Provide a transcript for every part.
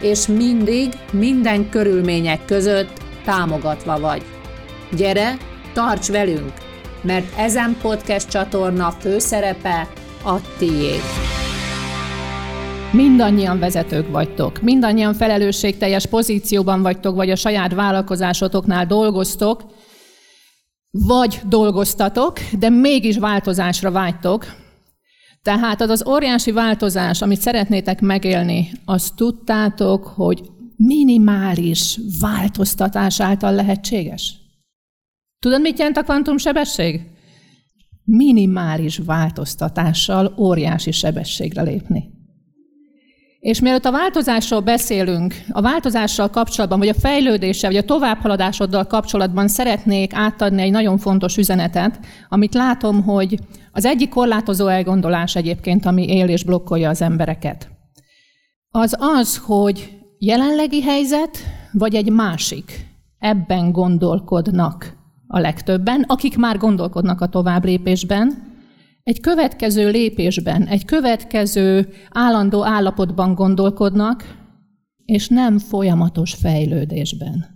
és mindig, minden körülmények között támogatva vagy. Gyere, tarts velünk, mert ezen podcast csatorna főszerepe a tiéd. Mindannyian vezetők vagytok, mindannyian felelősségteljes pozícióban vagytok, vagy a saját vállalkozásotoknál dolgoztok, vagy dolgoztatok, de mégis változásra vágytok, tehát az az óriási változás, amit szeretnétek megélni, azt tudtátok, hogy minimális változtatás által lehetséges? Tudod, mit jelent a kvantumsebesség? Minimális változtatással óriási sebességre lépni. És mielőtt a változásról beszélünk, a változással kapcsolatban, vagy a fejlődéssel, vagy a továbbhaladásoddal kapcsolatban szeretnék átadni egy nagyon fontos üzenetet, amit látom, hogy az egyik korlátozó elgondolás egyébként, ami él és blokkolja az embereket. Az az, hogy jelenlegi helyzet, vagy egy másik. Ebben gondolkodnak a legtöbben, akik már gondolkodnak a továbblépésben, egy következő lépésben, egy következő állandó állapotban gondolkodnak, és nem folyamatos fejlődésben.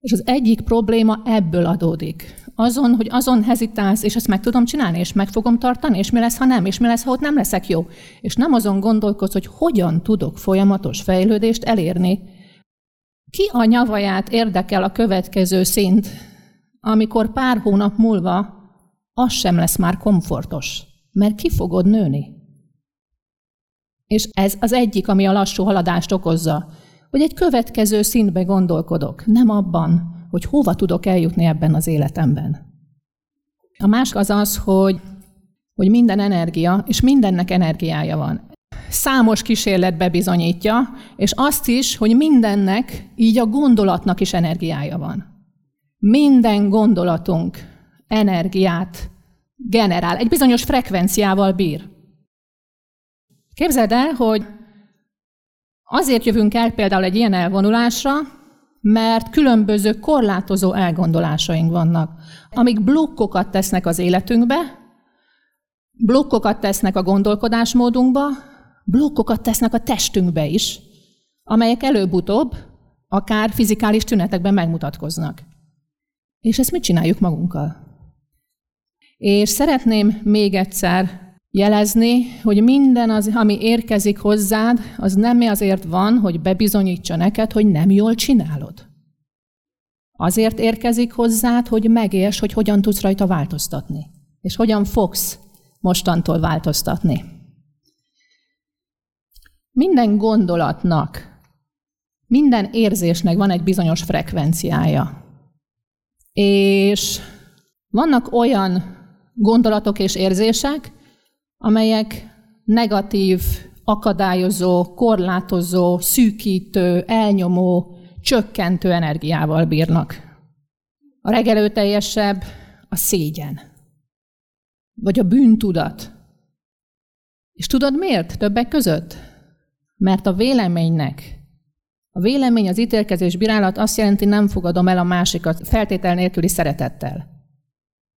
És az egyik probléma ebből adódik. Azon, hogy azon hezitálsz, és ezt meg tudom csinálni, és meg fogom tartani, és mi lesz, ha nem, és mi lesz, ha ott nem leszek jó. És nem azon gondolkodsz, hogy hogyan tudok folyamatos fejlődést elérni. Ki a nyavaját érdekel a következő szint, amikor pár hónap múlva az sem lesz már komfortos, mert ki fogod nőni. És ez az egyik, ami a lassú haladást okozza, hogy egy következő szintbe gondolkodok, nem abban, hogy hova tudok eljutni ebben az életemben. A másik az az, hogy, hogy minden energia, és mindennek energiája van. Számos kísérlet bebizonyítja, és azt is, hogy mindennek, így a gondolatnak is energiája van. Minden gondolatunk energiát generál, egy bizonyos frekvenciával bír. Képzeld el, hogy azért jövünk el például egy ilyen elvonulásra, mert különböző korlátozó elgondolásaink vannak, amik blokkokat tesznek az életünkbe, blokkokat tesznek a gondolkodásmódunkba, blokkokat tesznek a testünkbe is, amelyek előbb-utóbb akár fizikális tünetekben megmutatkoznak. És ezt mit csináljuk magunkkal? És szeretném még egyszer jelezni, hogy minden, az, ami érkezik hozzád, az nem azért van, hogy bebizonyítsa neked, hogy nem jól csinálod. Azért érkezik hozzád, hogy megérts, hogy hogyan tudsz rajta változtatni, és hogyan fogsz mostantól változtatni. Minden gondolatnak, minden érzésnek van egy bizonyos frekvenciája. És vannak olyan gondolatok és érzések, amelyek negatív, akadályozó, korlátozó, szűkítő, elnyomó, csökkentő energiával bírnak. A legelőteljesebb a szégyen, vagy a bűntudat. És tudod miért többek között? Mert a véleménynek, a vélemény, az ítélkezés, bírálat azt jelenti, nem fogadom el a másikat feltétel nélküli szeretettel.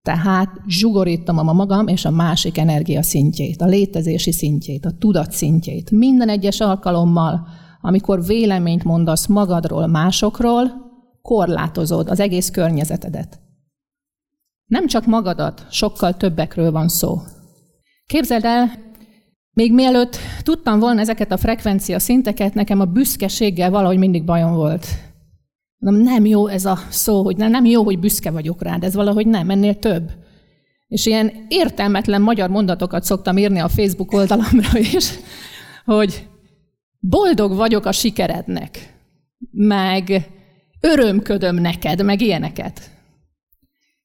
Tehát zsugorítom a magam és a másik energia szintjét, a létezési szintjét, a tudat szintjét. Minden egyes alkalommal, amikor véleményt mondasz magadról, másokról, korlátozod az egész környezetedet. Nem csak magadat, sokkal többekről van szó. Képzeld el, még mielőtt tudtam volna ezeket a frekvencia szinteket, nekem a büszkeséggel valahogy mindig bajom volt. Mondom, nem jó ez a szó, hogy nem, jó, hogy büszke vagyok rád, ez valahogy nem, ennél több. És ilyen értelmetlen magyar mondatokat szoktam írni a Facebook oldalamra is, hogy boldog vagyok a sikerednek, meg örömködöm neked, meg ilyeneket.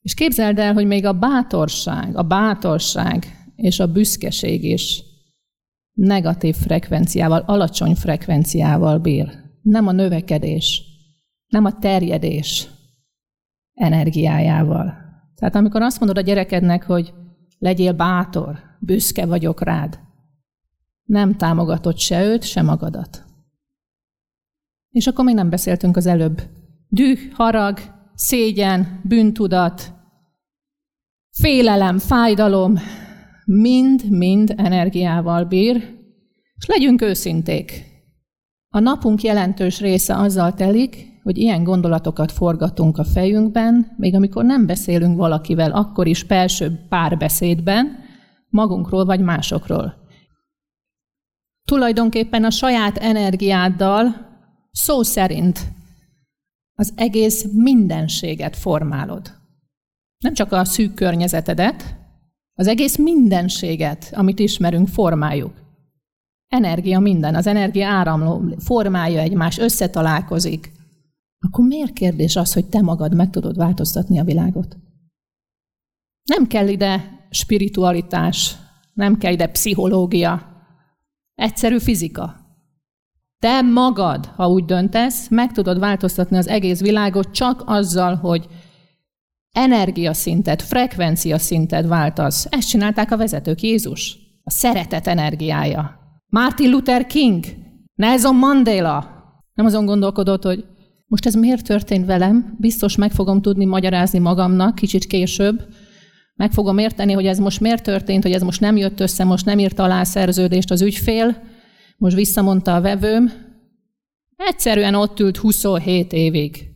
És képzeld el, hogy még a bátorság, a bátorság és a büszkeség is negatív frekvenciával, alacsony frekvenciával bír. nem a növekedés, nem a terjedés energiájával. Tehát amikor azt mondod a gyerekednek, hogy legyél bátor, büszke vagyok rád, nem támogatod se őt, se magadat. És akkor még nem beszéltünk az előbb. Düh, harag, szégyen, bűntudat, félelem, fájdalom, mind-mind energiával bír, és legyünk őszinték. A napunk jelentős része azzal telik, hogy ilyen gondolatokat forgatunk a fejünkben, még amikor nem beszélünk valakivel, akkor is belső párbeszédben, magunkról vagy másokról. Tulajdonképpen a saját energiáddal szó szerint az egész mindenséget formálod. Nem csak a szűk környezetedet, az egész mindenséget, amit ismerünk, formáljuk. Energia minden, az energia áramló, formája egymás, összetalálkozik. Akkor miért kérdés az, hogy te magad meg tudod változtatni a világot? Nem kell ide spiritualitás, nem kell ide pszichológia, egyszerű fizika. Te magad, ha úgy döntesz, meg tudod változtatni az egész világot csak azzal, hogy energiaszintet, frekvenciaszintet váltasz. Ezt csinálták a vezetők, Jézus. A szeretet energiája. Martin Luther King, Nelson Mandela. Nem azon gondolkodott, hogy most ez miért történt velem, biztos meg fogom tudni magyarázni magamnak kicsit később, meg fogom érteni, hogy ez most miért történt, hogy ez most nem jött össze, most nem írt alá szerződést az ügyfél, most visszamondta a vevőm. Egyszerűen ott ült 27 évig,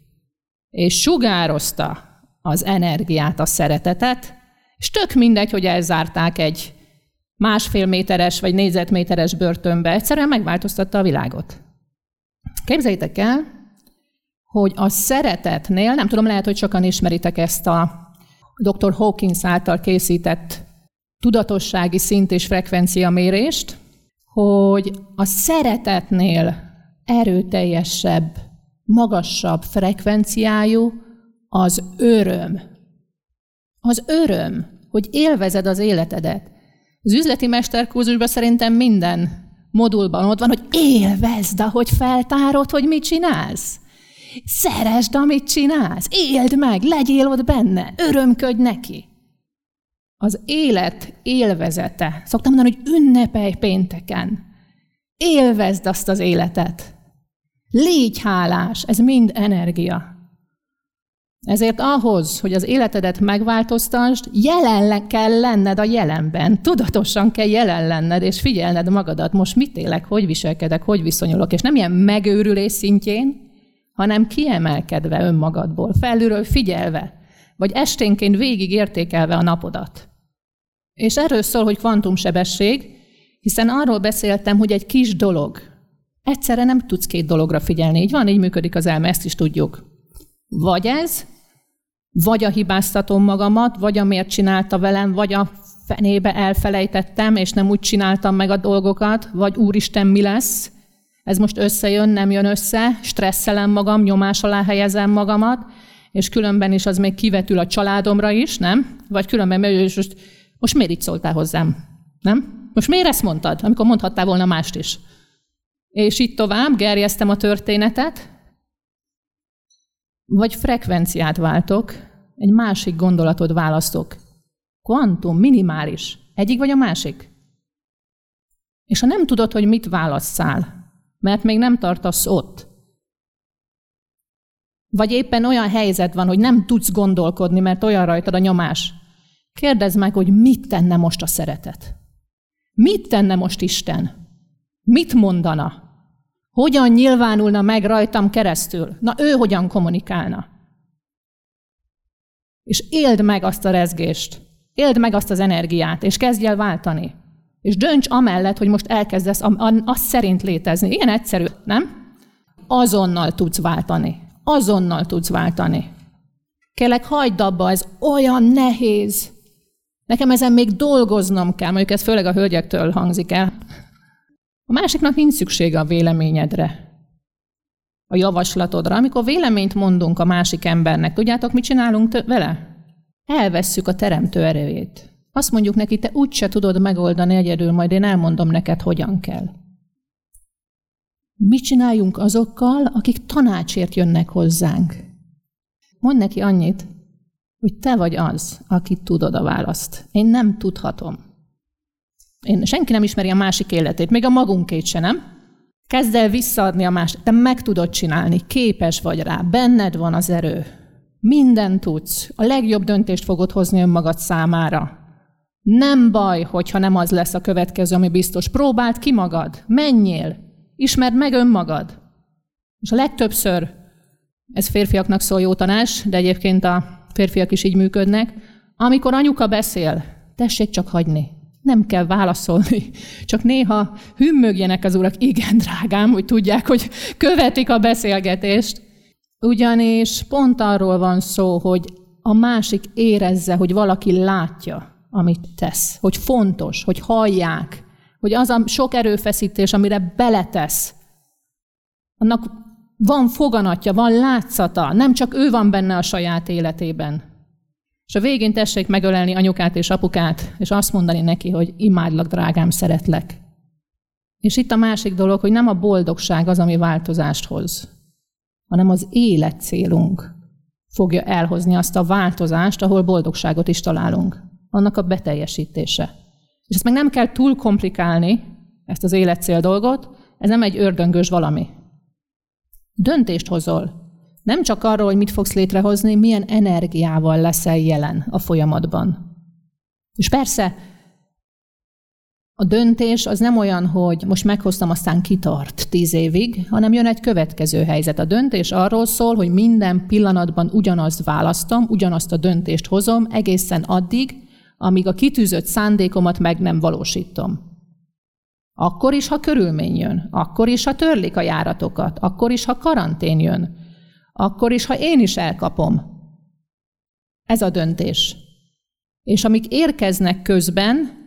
és sugározta az energiát, a szeretetet, és tök mindegy, hogy elzárták egy másfél méteres vagy négyzetméteres börtönbe, egyszerűen megváltoztatta a világot. Képzeljétek el, hogy a szeretetnél, nem tudom, lehet, hogy sokan ismeritek ezt a dr. Hawkins által készített tudatossági szint és frekvencia mérést, hogy a szeretetnél erőteljesebb, magasabb frekvenciájú az öröm. Az öröm, hogy élvezed az életedet. Az üzleti mesterkurzusban szerintem minden modulban ott van, hogy élvezd, ahogy feltárod, hogy mit csinálsz. Szeresd, amit csinálsz. Éld meg, legyél ott benne. Örömködj neki. Az élet élvezete. Szoktam mondani, hogy ünnepelj pénteken. Élvezd azt az életet. Légy hálás, ez mind energia. Ezért ahhoz, hogy az életedet megváltoztasd, jelen kell lenned a jelenben. Tudatosan kell jelen lenned, és figyelned magadat. Most mit élek, hogy viselkedek, hogy viszonyulok. És nem ilyen megőrülés szintjén, hanem kiemelkedve önmagadból, felülről figyelve, vagy esténként végig értékelve a napodat. És erről szól, hogy kvantumsebesség, hiszen arról beszéltem, hogy egy kis dolog. Egyszerre nem tudsz két dologra figyelni. Így van, így működik az elme, ezt is tudjuk. Vagy ez, vagy a hibáztatom magamat, vagy a miért csinálta velem, vagy a fenébe elfelejtettem, és nem úgy csináltam meg a dolgokat, vagy úristen, mi lesz, ez most összejön, nem jön össze, stresszelem magam, nyomás alá helyezem magamat, és különben is az még kivetül a családomra is, nem? Vagy különben, és most, most miért így szóltál hozzám? Nem? Most miért ezt mondtad, amikor mondhattál volna mást is? És itt tovább gerjeztem a történetet, vagy frekvenciát váltok, egy másik gondolatot választok. Kvantum, minimális. Egyik vagy a másik. És ha nem tudod, hogy mit válasszál, mert még nem tartasz ott, vagy éppen olyan helyzet van, hogy nem tudsz gondolkodni, mert olyan rajtad a nyomás, kérdezd meg, hogy mit tenne most a szeretet. Mit tenne most Isten? Mit mondana? Hogyan nyilvánulna meg rajtam keresztül? Na ő hogyan kommunikálna? És éld meg azt a rezgést, éld meg azt az energiát, és kezdj el váltani. És dönts amellett, hogy most elkezdesz azt szerint létezni. Ilyen egyszerű, nem? Azonnal tudsz váltani. Azonnal tudsz váltani. Kérlek, hagyd abba, ez olyan nehéz. Nekem ezen még dolgoznom kell, mondjuk ez főleg a hölgyektől hangzik el. A másiknak nincs szüksége a véleményedre, a javaslatodra. Amikor véleményt mondunk a másik embernek, tudjátok, mit csinálunk vele? Elvesszük a teremtő erőjét. Azt mondjuk neki, te úgyse tudod megoldani egyedül, majd én elmondom neked, hogyan kell. Mit csináljunk azokkal, akik tanácsért jönnek hozzánk? Mondd neki annyit, hogy te vagy az, aki tudod a választ. Én nem tudhatom. Én, senki nem ismeri a másik életét, még a magunkét se, nem? Kezd el visszaadni a más. Te meg tudod csinálni, képes vagy rá, benned van az erő. Minden tudsz. A legjobb döntést fogod hozni önmagad számára. Nem baj, hogyha nem az lesz a következő, ami biztos. Próbáld ki magad. Menjél. Ismerd meg önmagad. És a legtöbbször, ez férfiaknak szól jó tanács, de egyébként a férfiak is így működnek, amikor anyuka beszél, tessék csak hagyni. Nem kell válaszolni, csak néha hümmögjenek az urak, igen, drágám, hogy tudják, hogy követik a beszélgetést. Ugyanis pont arról van szó, hogy a másik érezze, hogy valaki látja, amit tesz, hogy fontos, hogy hallják, hogy az a sok erőfeszítés, amire beletesz, annak van foganatja, van látszata, nem csak ő van benne a saját életében. És a végén tessék megölelni anyukát és apukát, és azt mondani neki, hogy imádlak, drágám, szeretlek. És itt a másik dolog, hogy nem a boldogság az, ami változást hoz, hanem az életcélunk fogja elhozni azt a változást, ahol boldogságot is találunk. Annak a beteljesítése. És ezt meg nem kell túl komplikálni, ezt az életcél dolgot, ez nem egy ördöngös valami. Döntést hozol. Nem csak arról, hogy mit fogsz létrehozni, milyen energiával leszel jelen a folyamatban. És persze, a döntés az nem olyan, hogy most meghoztam, aztán kitart tíz évig, hanem jön egy következő helyzet. A döntés arról szól, hogy minden pillanatban ugyanazt választom, ugyanazt a döntést hozom, egészen addig, amíg a kitűzött szándékomat meg nem valósítom. Akkor is, ha körülmény jön, akkor is, ha törlik a járatokat, akkor is, ha karantén jön, akkor is, ha én is elkapom. Ez a döntés. És amik érkeznek közben,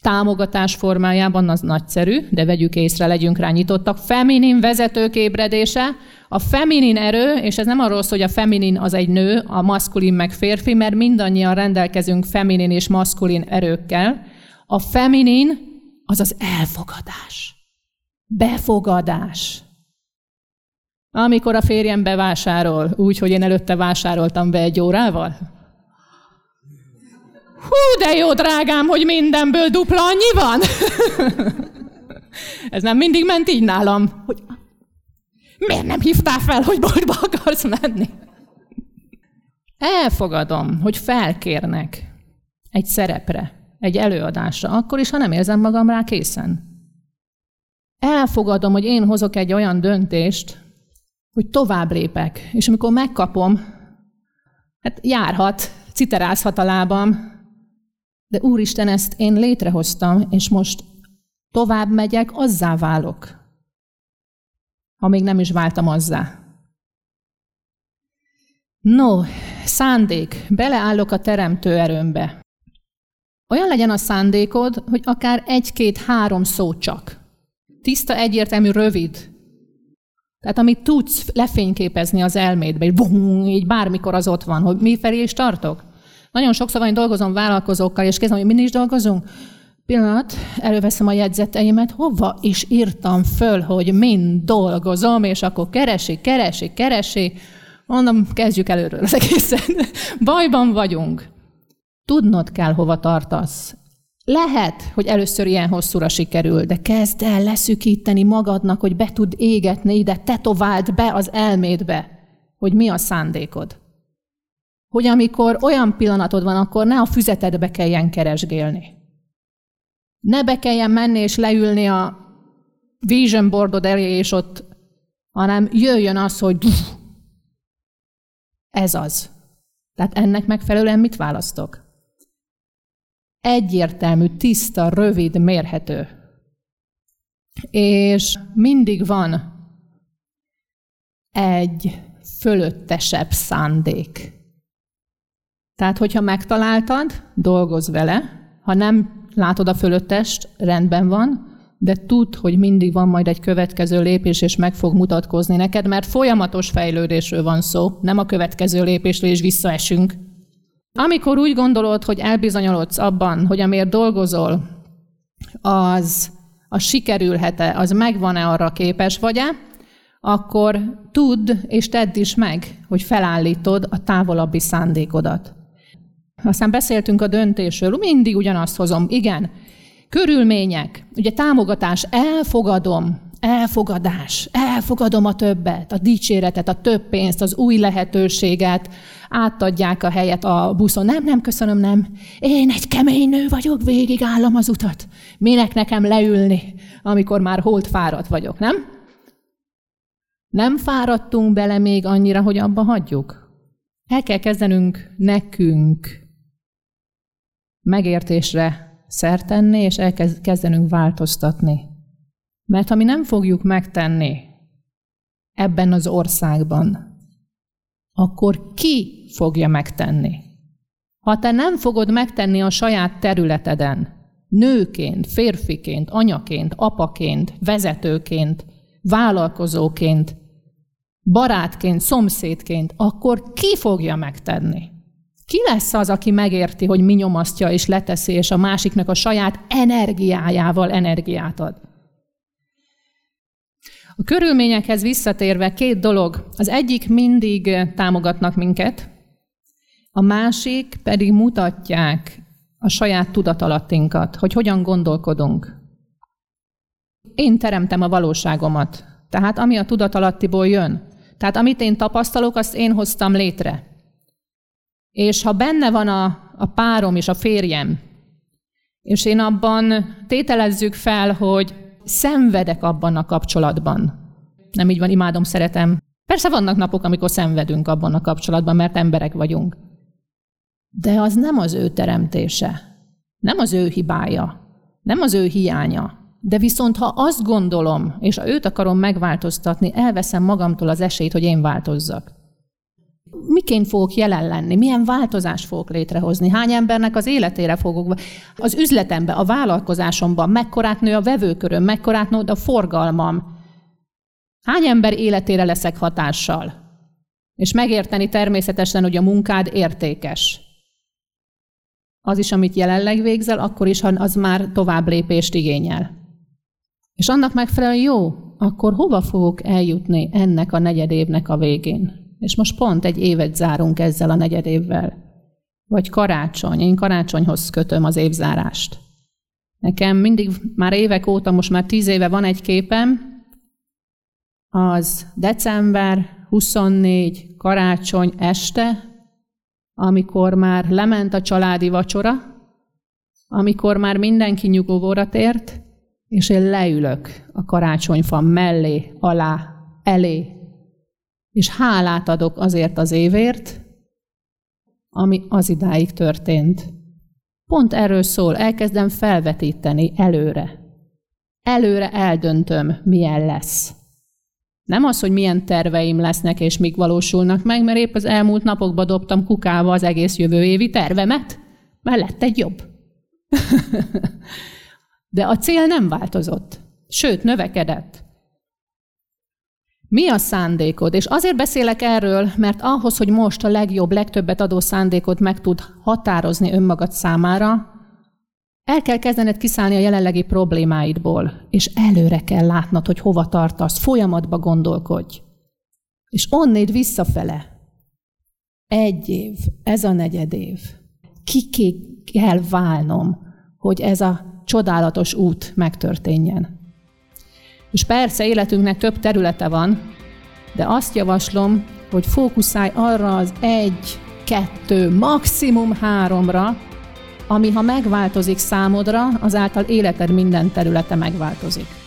támogatás formájában az nagyszerű, de vegyük észre, legyünk rá nyitottak. Feminin vezetők ébredése, a feminin erő, és ez nem arról szól, hogy a feminin az egy nő, a maszkulin meg férfi, mert mindannyian rendelkezünk feminin és maszkulin erőkkel. A feminin az az elfogadás. Befogadás. Amikor a férjem bevásárol, úgy, hogy én előtte vásároltam be egy órával. Hú, de jó, drágám, hogy mindenből dupla annyi van. Ez nem mindig ment így nálam, hogy miért nem hívtál fel, hogy boltba akarsz menni? Elfogadom, hogy felkérnek egy szerepre egy előadásra, akkor is, ha nem érzem magam rá készen. Elfogadom, hogy én hozok egy olyan döntést, hogy tovább lépek, és amikor megkapom, hát járhat, citerázhat a lábam, de Úristen, ezt én létrehoztam, és most tovább megyek, azzá válok, ha még nem is váltam azzá. No, szándék, beleállok a teremtő erőmbe. Olyan legyen a szándékod, hogy akár egy-két-három szó csak. Tiszta, egyértelmű, rövid. Tehát amit tudsz lefényképezni az elmédbe, és bum, így bármikor az ott van, hogy mi felé is tartok. Nagyon sokszor van, dolgozom vállalkozókkal, és kezdem, hogy mi is dolgozunk. Pillanat, előveszem a jegyzeteimet, hova is írtam föl, hogy mind dolgozom, és akkor keresi, keresi, keresi. Mondom, kezdjük előről az egészen. Bajban vagyunk. Tudnod kell, hova tartasz. Lehet, hogy először ilyen hosszúra sikerül, de kezd el leszűkíteni magadnak, hogy be tud égetni ide, tetováld be az elmédbe, hogy mi a szándékod. Hogy amikor olyan pillanatod van, akkor ne a füzetedbe kelljen keresgélni. Ne be kelljen menni és leülni a vision boardod elé, és ott, hanem jöjjön az, hogy ez az. Tehát ennek megfelelően mit választok? egyértelmű, tiszta, rövid, mérhető. És mindig van egy fölöttesebb szándék. Tehát, hogyha megtaláltad, dolgozz vele, ha nem látod a fölöttest, rendben van, de tudd, hogy mindig van majd egy következő lépés, és meg fog mutatkozni neked, mert folyamatos fejlődésről van szó, nem a következő lépésről, és visszaesünk. Amikor úgy gondolod, hogy elbizonyolodsz abban, hogy amiért dolgozol, az az sikerülhet-e, az megvan-e arra képes vagy-e, akkor tudd és tedd is meg, hogy felállítod a távolabbi szándékodat. Aztán beszéltünk a döntésről, mindig ugyanazt hozom. Igen, körülmények, ugye támogatás, elfogadom, elfogadás, elfogadom a többet, a dicséretet, a több pénzt, az új lehetőséget, átadják a helyet a buszon. Nem, nem, köszönöm, nem. Én egy kemény nő vagyok, végigállom az utat. Minek nekem leülni, amikor már holt fáradt vagyok, nem? Nem fáradtunk bele még annyira, hogy abba hagyjuk? El kell kezdenünk nekünk megértésre szert tenni, és elkezdenünk változtatni. Mert ha mi nem fogjuk megtenni ebben az országban, akkor ki fogja megtenni? Ha te nem fogod megtenni a saját területeden, nőként, férfiként, anyaként, apaként, vezetőként, vállalkozóként, barátként, szomszédként, akkor ki fogja megtenni? Ki lesz az, aki megérti, hogy mi nyomasztja és leteszi, és a másiknak a saját energiájával energiát ad? A körülményekhez visszatérve két dolog. Az egyik mindig támogatnak minket, a másik pedig mutatják a saját tudatalattinkat, hogy hogyan gondolkodunk. Én teremtem a valóságomat. Tehát ami a tudatalattiból jön. Tehát amit én tapasztalok, azt én hoztam létre. És ha benne van a, a párom és a férjem, és én abban tételezzük fel, hogy szenvedek abban a kapcsolatban. Nem így van, imádom, szeretem. Persze vannak napok, amikor szenvedünk abban a kapcsolatban, mert emberek vagyunk. De az nem az ő teremtése. Nem az ő hibája. Nem az ő hiánya. De viszont, ha azt gondolom, és őt akarom megváltoztatni, elveszem magamtól az esélyt, hogy én változzak. Miként fogok jelen lenni? Milyen változást fogok létrehozni? Hány embernek az életére fogok? Az üzletemben, a vállalkozásomban mekkorát nő a vevőköröm, mekkorát nő a forgalmam? Hány ember életére leszek hatással? És megérteni természetesen, hogy a munkád értékes. Az is, amit jelenleg végzel, akkor is, ha az már tovább lépést igényel. És annak megfelelően jó, akkor hova fogok eljutni ennek a negyedévnek a végén? És most pont egy évet zárunk ezzel a negyedévvel. Vagy karácsony. Én karácsonyhoz kötöm az évzárást. Nekem mindig már évek óta, most már tíz éve van egy képem, az december 24 karácsony este, amikor már lement a családi vacsora, amikor már mindenki nyugovóra tért, és én leülök a karácsonyfa mellé, alá, elé, és hálát adok azért az évért, ami az idáig történt. Pont erről szól, elkezdem felvetíteni előre. Előre eldöntöm, milyen lesz. Nem az, hogy milyen terveim lesznek és mik valósulnak meg, mert épp az elmúlt napokban dobtam kukába az egész jövő évi tervemet, mert lett egy jobb. De a cél nem változott, sőt, növekedett. Mi a szándékod? És azért beszélek erről, mert ahhoz, hogy most a legjobb, legtöbbet adó szándékot meg tud határozni önmagad számára, el kell kezdened kiszállni a jelenlegi problémáidból, és előre kell látnod, hogy hova tartasz, folyamatba gondolkodj. És onnéd visszafele. Egy év, ez a negyed év. Kiké kell válnom, hogy ez a csodálatos út megtörténjen. És persze életünknek több területe van, de azt javaslom, hogy fókuszálj arra az egy, kettő, maximum háromra, ami ha megváltozik számodra, azáltal életed minden területe megváltozik.